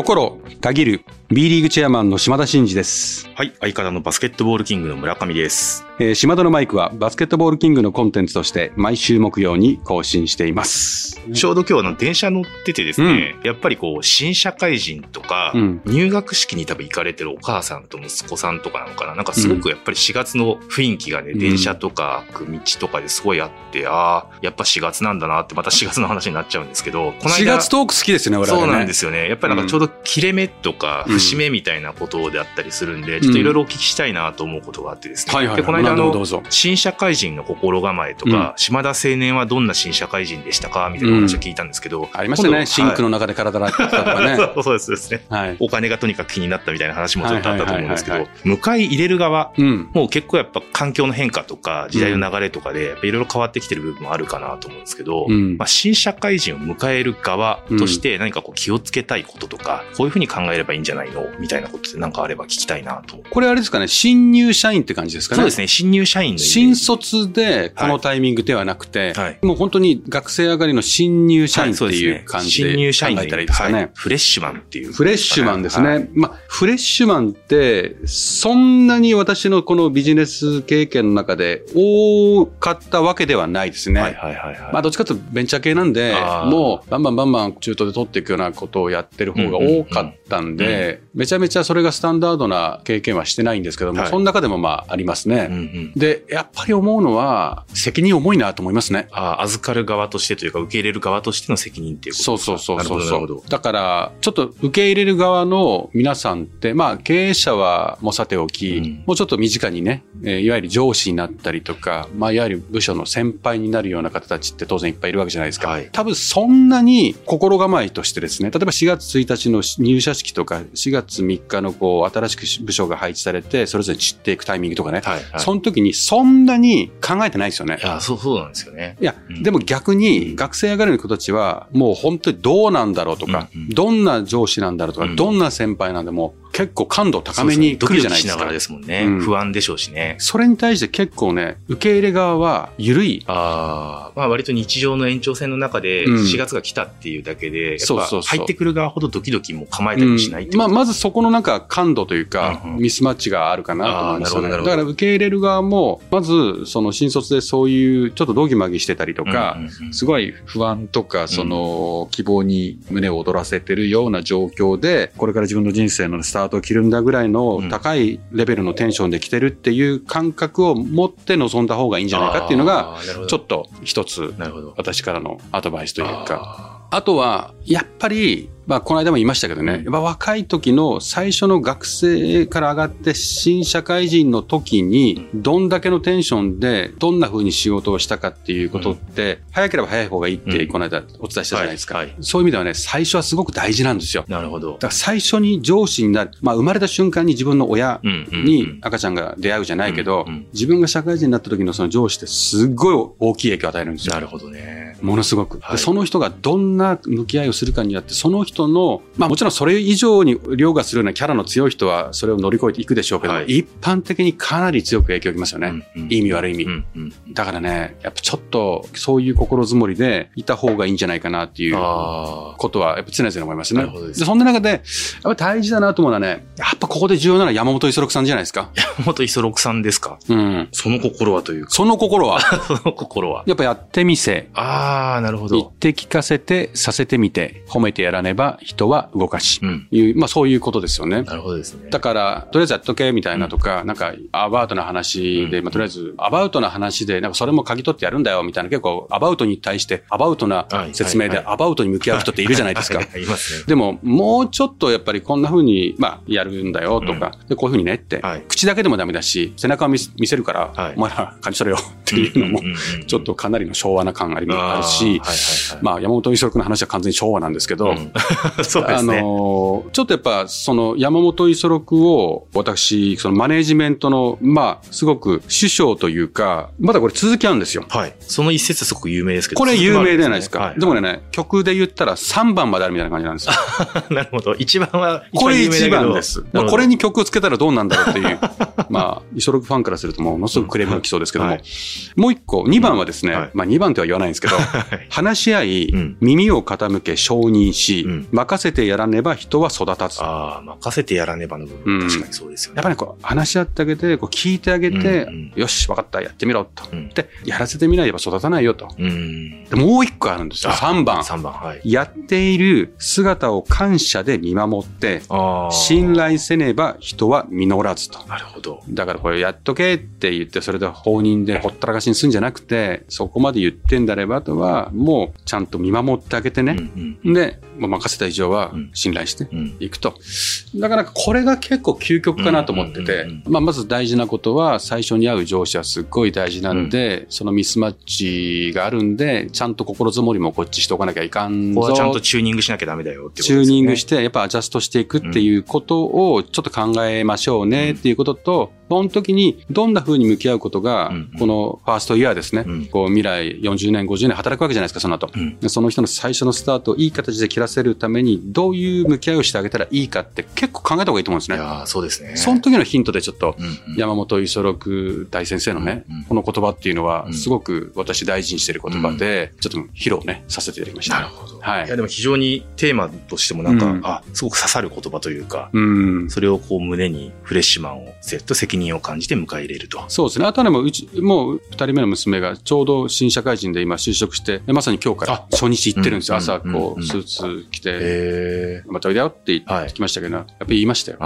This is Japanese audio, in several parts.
心限る B リーグチェアマンの島田真二です。はい、相方のバスケットボールキングの村上です。えー島田のマイクはバスケットボールキングのコンテンツとして毎週木曜に更新しています。ちょうど今日あの電車乗っててですね、やっぱりこう、新社会人とか、うん入学式に多分行かれてるお母さんと息子さんとかなのかななんかすごくやっぱり4月の雰囲気がね、うん電車とか道とかですごいあって、ああ、やっぱ4月なんだなってまた4月の話になっちゃうんですけど、こ4月トーク好きですよね、我々ね。そうなんですよね。やっぱりなんかちょうど切れ目とかうん節目みたいなことであったりするんで、ちょっといろいろお聞きしたいなと思うことがあってですね。はいはいはい。で、この間あの。新社会人の心構えとか、島田青年はどんな新社会人でしたかみたいな話を聞いたんですけど。ありましたね。シンクの。の中で体洗ってたとかね。そうそうですね。はい。お金がとにかく気になったみたいな話もちょっとあったと思うんですけど、迎え入れる側、うん。もう結構やっぱ環境の変化とか時代の流れとかで、いろいろ変わってきてる部分もあるかなと思うんですけど、うんまあ、新社会人を迎える側として何かこう気をつけたいこととか、こういうふうに考えればいいんじゃないの？みたいなことで何かあれば聞きたいなと。これあれですかね、新入社員って感じですかね。そうですね、新入社員新卒でこのタイミングではなくて、はいもう本当に学生上がりの新入社員っていう感じで新入社員考えたらいいですかね。はいフレッシュマンっていう。フレッシュマンですね。はいまあ、フレッシュマンって、そんなに私のこのビジネス経験の中で多かったわけではないですね。はいはいはいはい。まあ、どっちかというとベンチャー系なんでもうバンバンバンバン中途で取っていくようなことをやってる方が多かったんで、めちゃめちゃそれがスタンダードな経験はしてないんですけども、はいその中でもまあありますね。うんうん。で、やっぱり思うのは、責任重いなと思いますね。ああ、預かる側としてというか、受け入れる側としての責任っていうことそうそうそうそうなるほど、なるほど。だから、ちょっと受け入れる側の皆さんって、まあ、経営者はもうさておき、うんもうちょっと身近にね、えーいわゆる上司になったりとか、まあ、いわゆる部署の先輩になるような方たちって当然いっぱいいるわけじゃないですか。はい多分そんなに心構えとしてですね、例えば4月1日の入社式とか、4月3日のこう、新しく部署が配置されて、それぞれ散っていくタイミングとかね、はいはい。その時にそんなに考えてないですよねい。や、そう、そうなんですよね。いや、うんでも逆に学生上がりの子たちはもう本当にどうなんだろうとか、うんうんどんな上司なんだろうとか、うんどんな先輩なんでも結構感度高めに来るじゃないですか。ドキドキしながらですもんね。うん不安でしょうしね。それに対して結構ね、受け入れ側は緩い。ああ、まあ割と日常の延長線の中でうん4月が来たっていうだけで、やっぱそうそうそう入ってくる側ほどドキドキも構えたりもしないまあ、まずそこのなんか感度というか、ミスマッチがあるかなと思いますよね。どなるほどから受け入れる側も、まずその新卒でそういうちょっとドギマギしてたりとか、すごい不安とか、その希望に胸を躍らせてるような状況で、これから自分の人生のスタートを着るんだぐらいの高いレベルのテンションで来てるっていう感覚を持って臨んだ方がいいんじゃないかっていうのが、ちょっと一つ。私からのアドバイスというか。ああとは、やっぱり、まあ、この間も言いましたけどね、やっぱ若い時の最初の学生から上がって新社会人の時に、どんだけのテンションで、どんな風に仕事をしたかっていうことって、早ければ早い方がいいって、うんこの間お伝えしたじゃないですか。そういう意味ではね、最初はすごく大事なんですよ。ーなるほどだ。から最初に上司になる、まあ、生まれた瞬間に自分の親に赤ちゃんが出会うじゃないけど、自分が社会人になった時のその上司ってすっごい大きい影響を与えるんですよ。なるほどね。ものすごく、はいでその人がどんな向き合いをするかによって、その人の、まあもちろんそれ以上に凌駕するようなキャラの強い人はそれを乗り越えていくでしょうけど、はい一般的にかなり強く影響を受けますよね。うんうんいい意味悪い意味。うんうんだからね、やっぱちょっとそういう心づもりでいた方がいいんじゃないかなっていうあことはやっぱ常々思いますね。でそんな中で、やっぱ大事だなと思うのはね、やっぱここで重要なのは山本五十六さんじゃないですか。あ。元磯六さんですか？うん。その心はというか。その心は、その心は。やっぱやってみせ、ああ、なるほ言っど。て聞かせて、させてみて、褒めてやらねば人は動かし。うん。いう、まあそういうことですよね。なるほどですね。だから、とりあえずやっとけみたいなとか、なんか、アバウトな話で、うんまあとりあえず、アバウトな話で、なんかそれも嗅ぎ取ってやるんだよみたいな、結構、アバウトに対して、アバウトなはい説明で、アバウトに向き合う人っているじゃないですかは。い いますね。でも、もうちょっとやっぱりこんな風に、まあ、やるんだよとか、でこういう風にねって、はい口だけでもダメだし、背中を見せるから、はいお前ら感じ取れよっていうのもんん、んんちょっとかなりの昭和な感ありあるし、あーはいはいはいまあ、山本五十六の話は完全に昭和なんですけど、うん そうであすね。のーちょっとやっぱ、その山本五十六を、私、そのマネージメントの、まあ、すごく首相というか、まだこれ続きあるんですよ。はい。その一節すごく有名ですけど。これ有名じゃないですか。はいでもね、曲で言ったら3番まであるみたいな感じなんですよ。なるほど。一番は、これ一番です。まあ、これに曲をつけたらどうなんだろうっていう、まあ、イソログファンからするとものすごくクレームが来そうですけども、はいもう一個、2番はですね、はいまあ2番とは言わないんですけど、はい 話し合い、うん耳を傾け、承認し、うん任せてやらねば人は育たず。ああ、任せてやらねばの部うん分、確かにそうですよね。やっぱりこう話し合ってあげて、こう聞いてあげて、うんうんよし、分かった、やってみろと。うんで、やらせてみないと育たないよと。もう一個あるんですよ、3番。3番、はい。やっている姿を感謝で見守って。信頼せねば人は実らずと。なるほど。だからこれやっとけって言って、それで放任でほったらかしにするんじゃなくて、そこまで言ってんだれば、あとはもうちゃんと見守ってあげてね。うんうんで、まあ任せた以上はうん信頼してうんいくと。だからこれが結構究極かなと思っててうんうんうん、まあまず大事なことは最初に会う上司はすっごい大事なんで、そのミスマッチがあるんで、ちゃんと心づもりもこっちしておかなきゃいかんぞここはちゃんとチューニングしなきゃダメだよってことですチュ。ーニングして、やっぱアジャストしていくっていうことをちょっと考えましょうねっていうことと、その時にどんな風に向き合うことがこのファーストイヤーですねうん、こう未来40年、50年働くわけじゃないですか、その後。うんでその人の最初のスタートをいい形で切らせるために、どういう向き合いをしてあげたらいいかって結構考えた方がいいと思うんですね。いやーそうですね。その時のヒントでちょっと、山本五十六大先生のね、うんうんこの言葉っていうのはう、んすごく私大事にしている言葉で、ちょっと披露ね、させていただきました。なるほど。はいいや、でも非常にテーマとしてもなんか、うんあ、すごく刺さる言葉というか、うん。それをこう胸にフレッシュマンをセット責任を感じて迎え入れると。そうですね。あとはね、もううち、もう二人目の娘がちょうど新社会人で今就職して、まさに今日から初日行ってるんですよ。あ朝、うんこう、うんスーツ着て、へまたおいでよって言はいってきましたけど、やっぱり言いましたよ。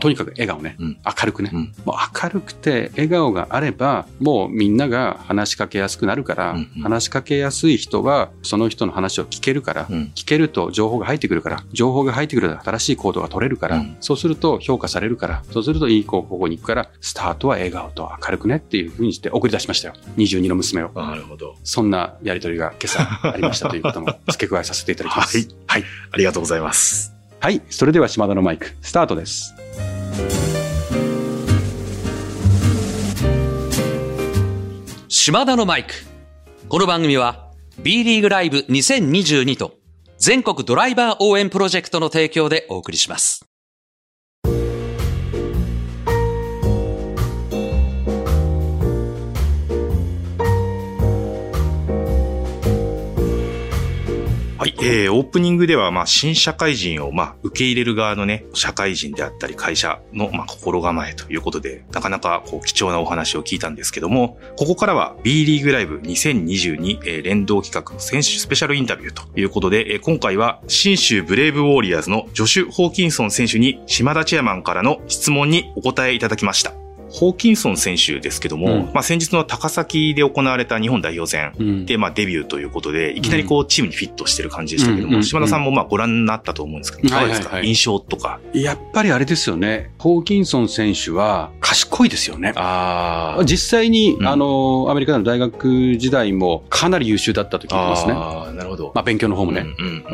とにかく笑顔ね。うん明るくね。うんもう明るくて笑顔があれば、もうみんなが話しかけやすくなるから、うんうん話しかけやすい人は、その人の話を聞けるから、うん聞けると情報が入ってくるから、情報が入ってくると新しい行動が取れるから、うんそうすると評価されるから、そうするといい方向に行くから、スタートは笑顔と明るくねっていうふうにして送り出しましたよ。22の娘を。なるほど。そんなやりとりが今朝ありましたということも 付け加えさせていただきます。はい。はい。ありがとうございます。はい。それでは島田のマイク、スタートです。島田のマイク。この番組は B リーグライブ2022と全国ドライバー応援プロジェクトの提供でお送りします。はい。えー、オープニングでは、まあ、新社会人を、まあ、受け入れる側のね、社会人であったり、会社の、まあ、心構えということで、なかなか、こう、貴重なお話を聞いたんですけども、ここからは、B リーグライブ2022、えー連動企画の選手スペシャルインタビューということで、えー今回は、新州ブレイブウォーリアーズのジョシュ・ホーキンソン選手に、島田チェアマンからの質問にお答えいただきました。ホーキンソン選手ですけども、うんまあ、先日の高崎で行われた日本代表戦、うんで、まあ、デビューということで、いきなりこう、チームにフィットしてる感じでしたけども、島田さんもまあ、ご覧になったと思うんですけど、いかがですか、印象とか。やっぱりあれですよね。ホーキンソン選手は賢いですよね。あ実際に、うんあの、アメリカの大学時代もかなり優秀だったと聞いてますね。ああ、なるほど。まあ、勉強の方もね。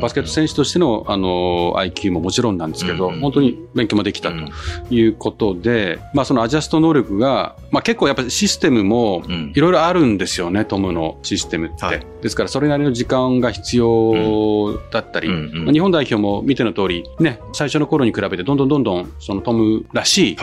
バスケット選手としての、あの、IQ ももちろんなんですけど、うんうん本当に勉強もできたうんということで、まあ、そのアジャスト能力が、まあ、結構やっぱりシステムもうんいろいろあるんですよね、トムのシステムって。はいですから、それなりの時間が必要だったり、うんうんまあ日本代表も見ての通り、ね、最初の頃に比べてどんどんどんどん、そのトムらしい。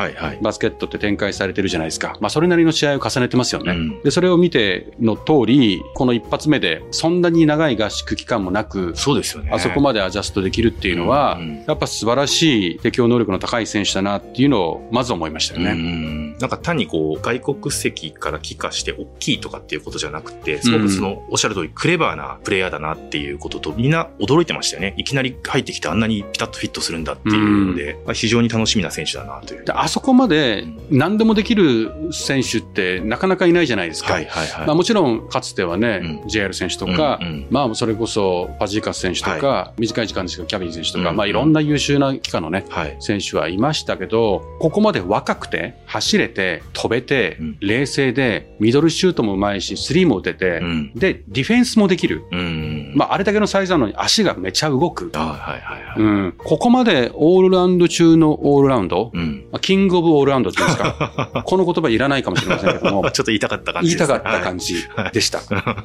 バスケットって展開されてるじゃないですか。まあ、それなりの試合を重ねてますよね。うんで、それを見ての通り、この一発目で、そんなに長い合宿期間もなく、そうですよね。あそこまでアジャストできるっていうのは、うんうんやっぱ素晴らしい適応能力の高い選手だなっていうのを、まず思いましたようね。んなんか単にこう、外国籍から帰化して大きいとかっていうことじゃなくて、すごくその、おっしゃる通りクレバーなプレイヤーだなっていうことと、みんな驚いてましたよね。いきなり入ってきてあんなにピタッとフィットするんだっていうので、非常に楽しみな選手だなという。であそこまで何でもできる選手ってなかなかいないじゃないですか。はいはいはい。まあ、もちろん、かつてはね、うん JR 選手とか、うんうんまあ、それこそファジーカス選手とか、短い時間ですけど、キャビン選手とか、うんまあ、いろんな優秀な期間のね、はい。選手はいましたけど、ここまで若くて、走れて、飛べて、うん冷静で、ミドルシュートもうまいし、スリーも打てて、うん。で、ディフェンスもできる。うん。まあ、あれだけのサイズなのに足がめちゃ動く。あはいはいはい。うん、ここまでオールラウンド中のオールラウンド、うん。まあキングオブオールラウンドっていうんですか？この言葉いらないかもしれませんけども、ちょっと言いたかった感言いじですね。たかった感じ。じでした。あ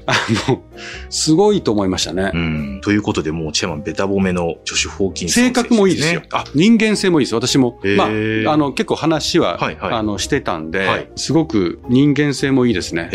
の、すごいと思いましたね。うん。ということで、もうチェアマンベタ褒めのジョシュ・ホーキンソン性格もいいですよ。あ、人間性もいいです。私も。まあ、あの、結構話は、はいはいあの、してたんで、はいすごく人間性もいいですね。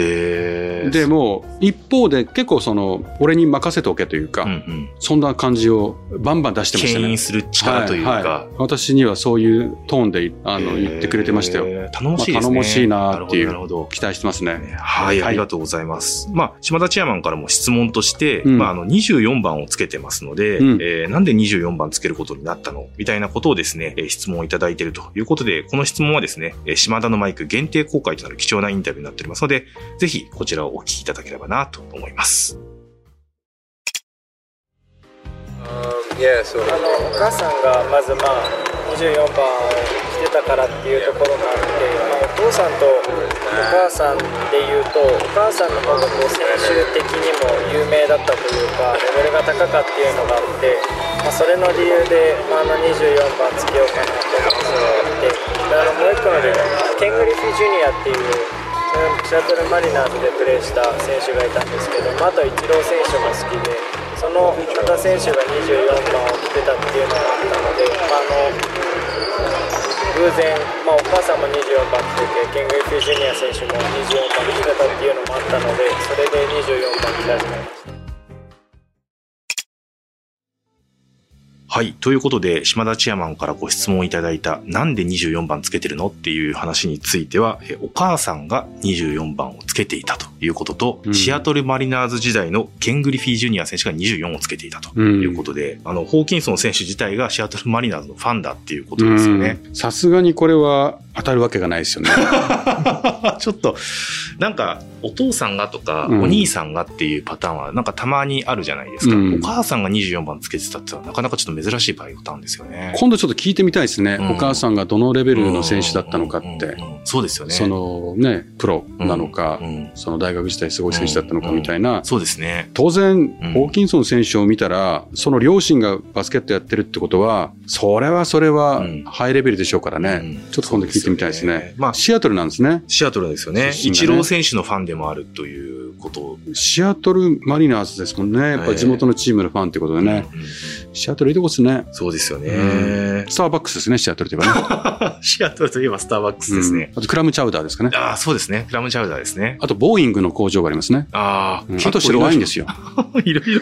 で、もう、一方で結構その、俺に任せておけというか、うんうん。そんな感じをバンバン出してましたね牽引。する力というか、はいはい私にはそういうトーンであの言ってくれてましたよ。頼もしいですね。まあ頼もしいなっていう期待してますね。はい、はいありがとうございます。まあ、島田チェアマンからも質問として、うんまあ、あの、24番をつけてますので、うんえーなんで24番つけることになったのみたいなことをですね、えー質問をいただいているということで、この質問はですね、えー島田のマイク限定公開となる貴重なインタビューになっておりますので、ぜひこちらをお聞きいただければなと思います。Yeah, so あのお母さんがまずまあ24番を着てたからっていうところがあって、まあ、お父さんとお母さんでいうとお母さんの方がこう選手的にも有名だったというかレベルが高かっていうのがあって、まあ、それの理由で、まあ、あの24番つけようかなと思っていてであのもう一個の理由ケン・グリフィ・ジュニアっていうシアトルマリナーズでプレーした選手がいたんですけど、まあ、あとイチロー選手も好きでその多田選手が24番を着てたっていうのがあったので、まあ、あの偶然、まあ、お母さんも24番着ててケン・グリフィ・ジュニア選手も24番着てたっていうのもあったのでそれで24番着始めました。はい。ということで、島田チアマンからご質問いただいた、なんで24番つけてるの？っていう話については、お母さんが24番をつけていたということと、うんシアトルマリナーズ時代のケン・グリフィー・ジュニア選手が24をつけていたとうんいうことで、あの、ホーキンソン選手自体がシアトルマリナーズのファンだっていうことですよね。うんさすがにこれは当たるわけがないですよね。ちょっと、なんか、お父さんがとか、うんお兄さんがっていうパターンは、なんかたまにあるじゃないですか。うんお母さんが24番つけてたってのは、なかなかちょっと珍しいパターンですよね。今度ちょっと聞いてみたいですね。うんお母さんがどのレベルの選手だったのかって。そうですよね。そのね、プロなのか、うんうんその大学時代すごい選手だったのかみたいな。そうですね。当然うん、ホーキンソン選手を見たら、その両親がバスケットやってるってことは、それはそれはうんハイレベルでしょうからね。うんちょっと今度聞いてみたいですね。すよねまあシアトルなんですね。シアトルですよね。イチロー選手のファンでもあるということ。シアトルマリナーズですもんね。やっぱり地元のチームのファンってことでね。うんうんシアトルいいとこですね。そうですようね。スターバックスですね、シアトルといえばね。シアトルといえばスターバックスですね。うんあとクラムチャウダーですかね。ああ、そうですね。クラムチャウダーですね。あと、ボーイングの工場がありますね。ああ、うんあと白ワインですよ。いろいろ。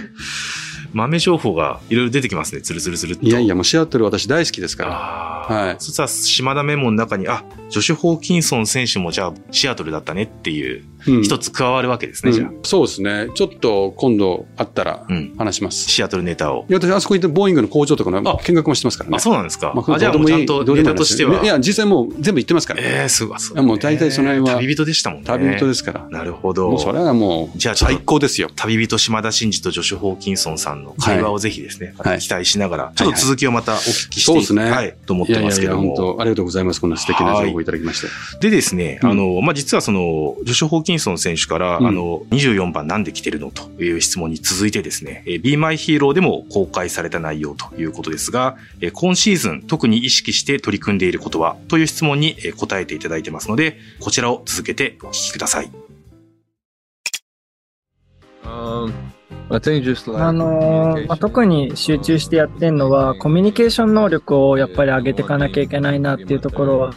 豆情報がいろいろ出てきますね。つるつるつる。いやいや、もうシアトル私大好きですから。はいそしたら、島田メモの中に、あ、ジョシュ・ホーキンソン選手もじゃあ、シアトルだったねっていう、うん一つ加わるわけですね、じゃあう。んそうですね。ちょっと今度あったらうん。話します。シアトルネタを。いや、私、あそこ行ってボーイングの工場とかのあ見学もしてますからね。あ、そうなんですか。まああ、じゃあもうちゃんとネタとしては。いや、実際もう全部行ってますから。ええすごい。もう大体その辺は旅人でしたもんね。旅人ですから。なるほど。もうそれはもう、じゃあ最高ですよ。旅人島田真二とジョシュ・ホーキンソンさんの会話をぜひですね、はい期待しながら、いちょっと続きをまたお聞きして、そうですねはい、と思っていやいやいや、ますけども。本当ありがとうございます。こんな素敵な情報をいただきまして。でですね、うんあの、まあ、実はその、ジョシュ・ホーキンソン選手から、うんあの、24番なんで来てるのという質問に続いてですね、えー Be My Hero でも公開された内容ということですが、えー今シーズン特に意識して取り組んでいることはという質問にえー答えていただいてますので、こちらを続けてお聞きください。Um, あのーまあ、特に集中してやってるのはコミュニケーション能力をやっぱり上げていかなきゃいけないなっていうところは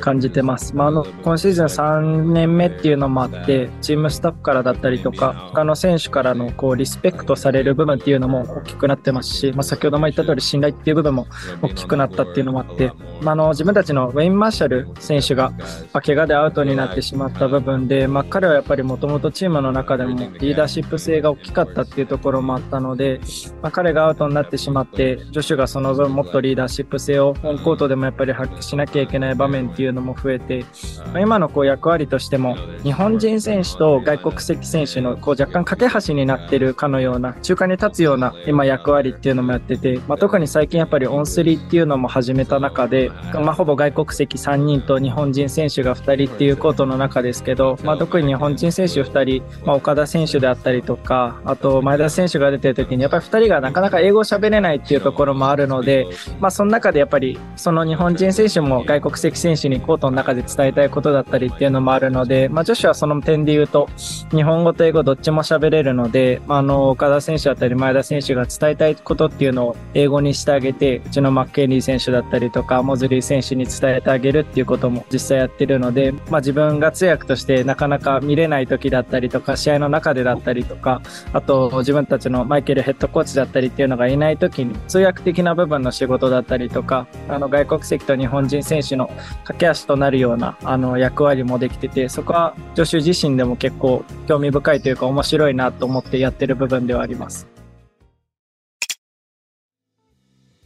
感じてます。まあ、あの今シーズン3年目っていうのもあってチームスタッフからだったりとか他の選手からのこうリスペクトされる部分っていうのも大きくなってますし、まあ、先ほども言った通り信頼っていう部分も大きくなったっていうのもあって、まあ、あの自分たちのウェイン・マーシャル選手が、まあ、怪我でアウトになってしまった部分で、まあ、彼はやっぱりもともとチームの中でもリーダーシップ性が大きかったっていうところもあったので、まあ、彼がアウトになってしまってジョシュがその分もっとリーダーシップ性をオンコートでもやっぱり発揮しなきゃいけない場面っていうのも増えて、まあ、今のこう役割としても日本人選手と外国籍選手のこう若干架け橋になってるかのような中間に立つような今役割っていうのもやってて、まあ、特に最近やっぱりオンスリーっていうのも始めた中で、まあ、ほぼ外国籍3人と日本人選手が2人っていうコートの中ですけど、まあ、特に日本人選手2人、まあ、岡田選手であったりとかあとと前田選手が出てる時に、やっぱり2人がなかなか英語を喋れないっていうところもあるので、まあ、その中でやっぱり、その日本人選手も外国籍選手にコートの中で伝えたいことだったりっていうのもあるので、まあ、女子はその点で言うと、日本語と英語どっちも喋れるので、まあ、あの、岡田選手だったり前田選手が伝えたいことっていうのを英語にしてあげて、うちのマッケンリー選手だったりとか、モズリー選手に伝えてあげるっていうことも実際やってるので、まあ、自分が通訳としてなかなか見れない時だったりとか、試合の中でだったりとか、あと自分たちのマイケルヘッドコーチだったりっていうのがいない時に、通訳的な部分の仕事だったりとか、あの外国籍と日本人選手の駆け足となるようなあの役割もできてて、そこは助手自身でも結構興味深いというか面白いなと思ってやってる部分ではあります。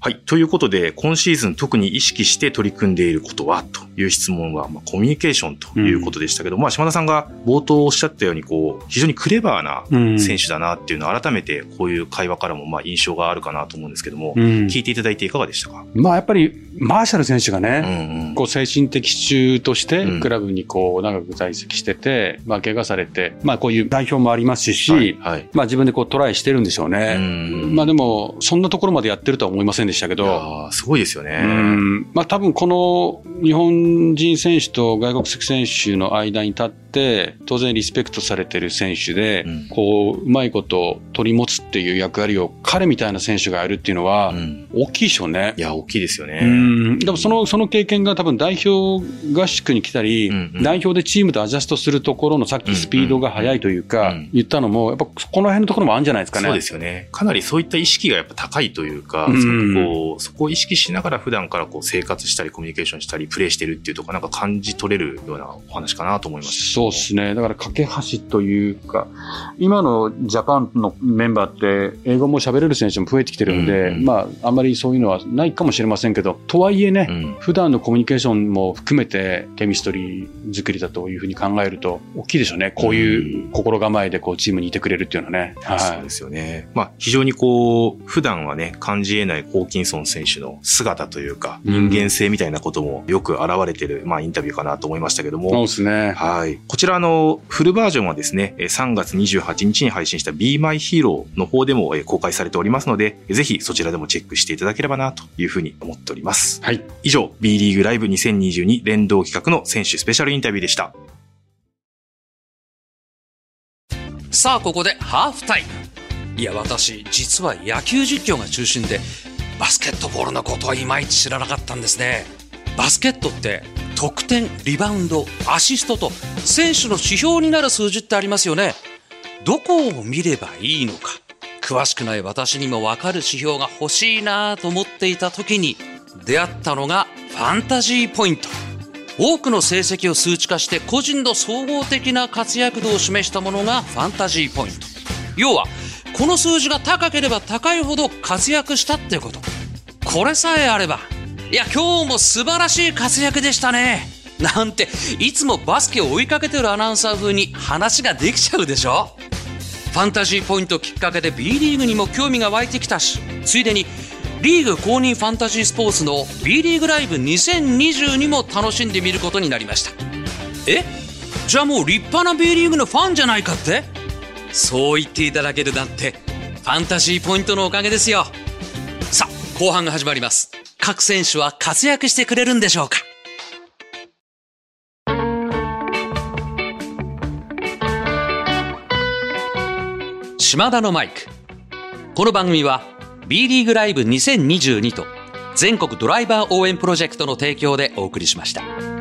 はい。ということで、今シーズン特に意識して取り組んでいることは？という質問は、まあ、コミュニケーションということでしたけど、まあ、島田さんが冒頭おっしゃったように、こう、非常にクレバーな選手だなっていうのを改めて、こういう会話からも、まあ、印象があるかなと思うんですけども、うん。聞いていただいていかがでしたか？まあやっぱり、マーシャル選手がうね、んうん。こう精神的支柱としうんてクラブにこう長く在籍してて、まあ怪我されて、まあこういう代表もありますし、はい。はい。まあ自分でこうトライしてるんでしょううね。ん。まあでも、そんなところまでやってるとは思いませんでしたけど、ーすごいですよね。うんまあ多分この日本人選手と外国籍選手の間に立って、当然リスペクトされてる選手で、うんこう、うまいこと取り持つっていう役割を彼みたいな選手がやるっていうのはう、ん。大きいでしょうねい。や、大きいですよね。うんでもその、その経験が多分代表合宿に来たり、うんうん代表でチームとアジャストするところのさっきスピードが速いというか、うんうん言ったのも、やっぱこの辺のところもあるんじゃないですかね。そうですよね。かなりそういった意識がやっぱ高いというか、うんすごくこうそこを意識しながら普段からこう生活したりコミュニケーションしたりプレイしてるっていうとこなんか感じ取れるようなお話かなと思います。そうですね。だから、架け橋というか、今のジャパンのメンバーって、英語も喋れる選手も増えてきてるんで、うんうんまあ、あんまりそういうのはないかもしれませんけど、とはいえね、うん。普段のコミュニケーションも含めて、ケミストリー作りだというふうに考えると、大きいでしょうね。こういう心構えで、こう、チームにいてくれるっていうのはね。はい。そうですよね。まあ、非常にこう、普段はね、感じ得ないホーキンソン選手の姿というか、うん人間性みたいなこともよく現れてる、まあ、インタビューかなと思いましたけども、そうですね。はい。こちらのフルバージョンはですね、えー3月28日に配信した Be My Hero の方でもえー公開されておりますので、ぜひそちらでもチェックしていただければなというふうに思っております。はい。以上、B リーグライブ2022連動企画の選手スペシャルインタビューでした。さあここでハーフタイムいや私実は野球実況が中心でバスケットボールのことはいまいち知らなかったんですねバスケットって得点リバウンドアシストと選手の指標になる数字ってありますよねどこを見ればいいのか。詳しくない私にも分かる指標が欲しいなと思っていた時に出会ったのがファンタジーポイント。多くの成績を数値化して個人の総合的な活躍度を示したものがファンタジーポイント。要はこの数字が高ければ高いほど活躍したってこと。これさえあればいや今日も素晴らしい活躍でしたね。なんていつもバスケを追いかけてるアナウンサー風に話ができちゃうでしょ。ファンタジーポイントきっかけで B リーグにも興味が湧いてきたしついでにリーグ公認ファンタジースポーツの B リーグライブ2022も楽しんでみることになりました。え？じゃあもう立派な B リーグのファンじゃないかって？そう言っていただけるなんてファンタジーポイントのおかげですよ。さあ後半が始まります。各選手は活躍してくれるんでしょうか？島田のマイクこの番組は B リーグライブ2022と全国ドライバー応援プロジェクトの提供でお送りしました。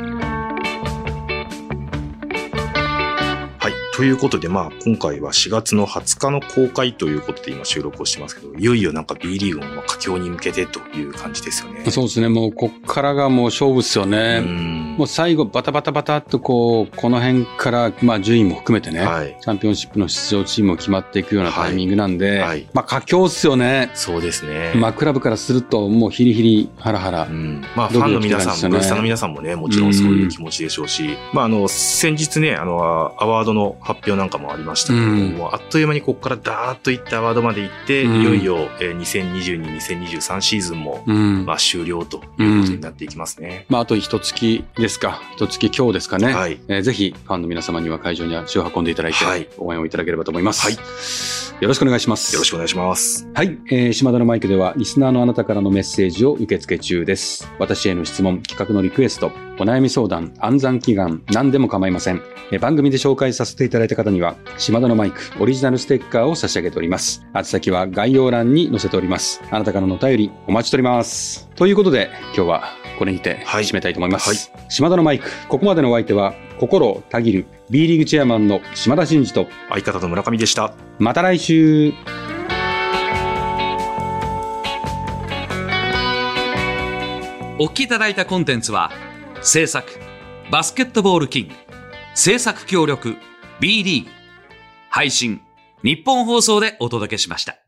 ということで、まあ、今回は4月の20日の公開ということで今収録をしてますけど、いよいよなんか B リーグも佳境に向けてという感じですよね。そうですね。もう、こっからがもう勝負っすようね。んもう最後、バタバタバタっとこう、この辺から、まあ順位も含めてね、はい。チャンピオンシップの出場チームも決まっていくようなタイミングなんで、はいはいまあ佳境っすよね。そうですね。まあクラブからすると、もうヒリヒリ、ハラハラう。ん、まあ、ファンの皆さんも、ねブースターの皆さんもね、もちろんそういう気持ちでしょうし、まあ、あの、先日ね、あの、アワードの発発表なんかもありましたけども、うんもうあっという間にここからダーッといったアワードまで行って、うんいよいよ、えー2022、2023シーズンも、うん。まあ終了ということになっていきますね。まあ、あと一月ですか。一月今日ですかね。はい。えーぜひ、ファンの皆様には会場に足を運んでいただいて、はい応援をいただければと思います。はいよろしくお願いします。よろしくお願いします。はい、えー、島田のマイクではリスナーのあなたからのメッセージを受け付け中です。私への質問、企画のリクエスト、お悩み相談、暗算祈願、何でも構いません。えー番組で紹介させていただいた方には、島田のマイクオリジナルステッカーを差し上げております。宛先は概要欄に載せております。あなたからのお便りお待ちしております。ということで、今日はこれにてはい締めたいと思います。島田のマイク、ここまでのお相手は、心をたぎる B リーグチェアマンの島田真二と、相方の村上でした。また来週お聞きいただいたコンテンツは、制作、バスケットボールキング、制作協力、BD、配信、日本放送でお届けしました。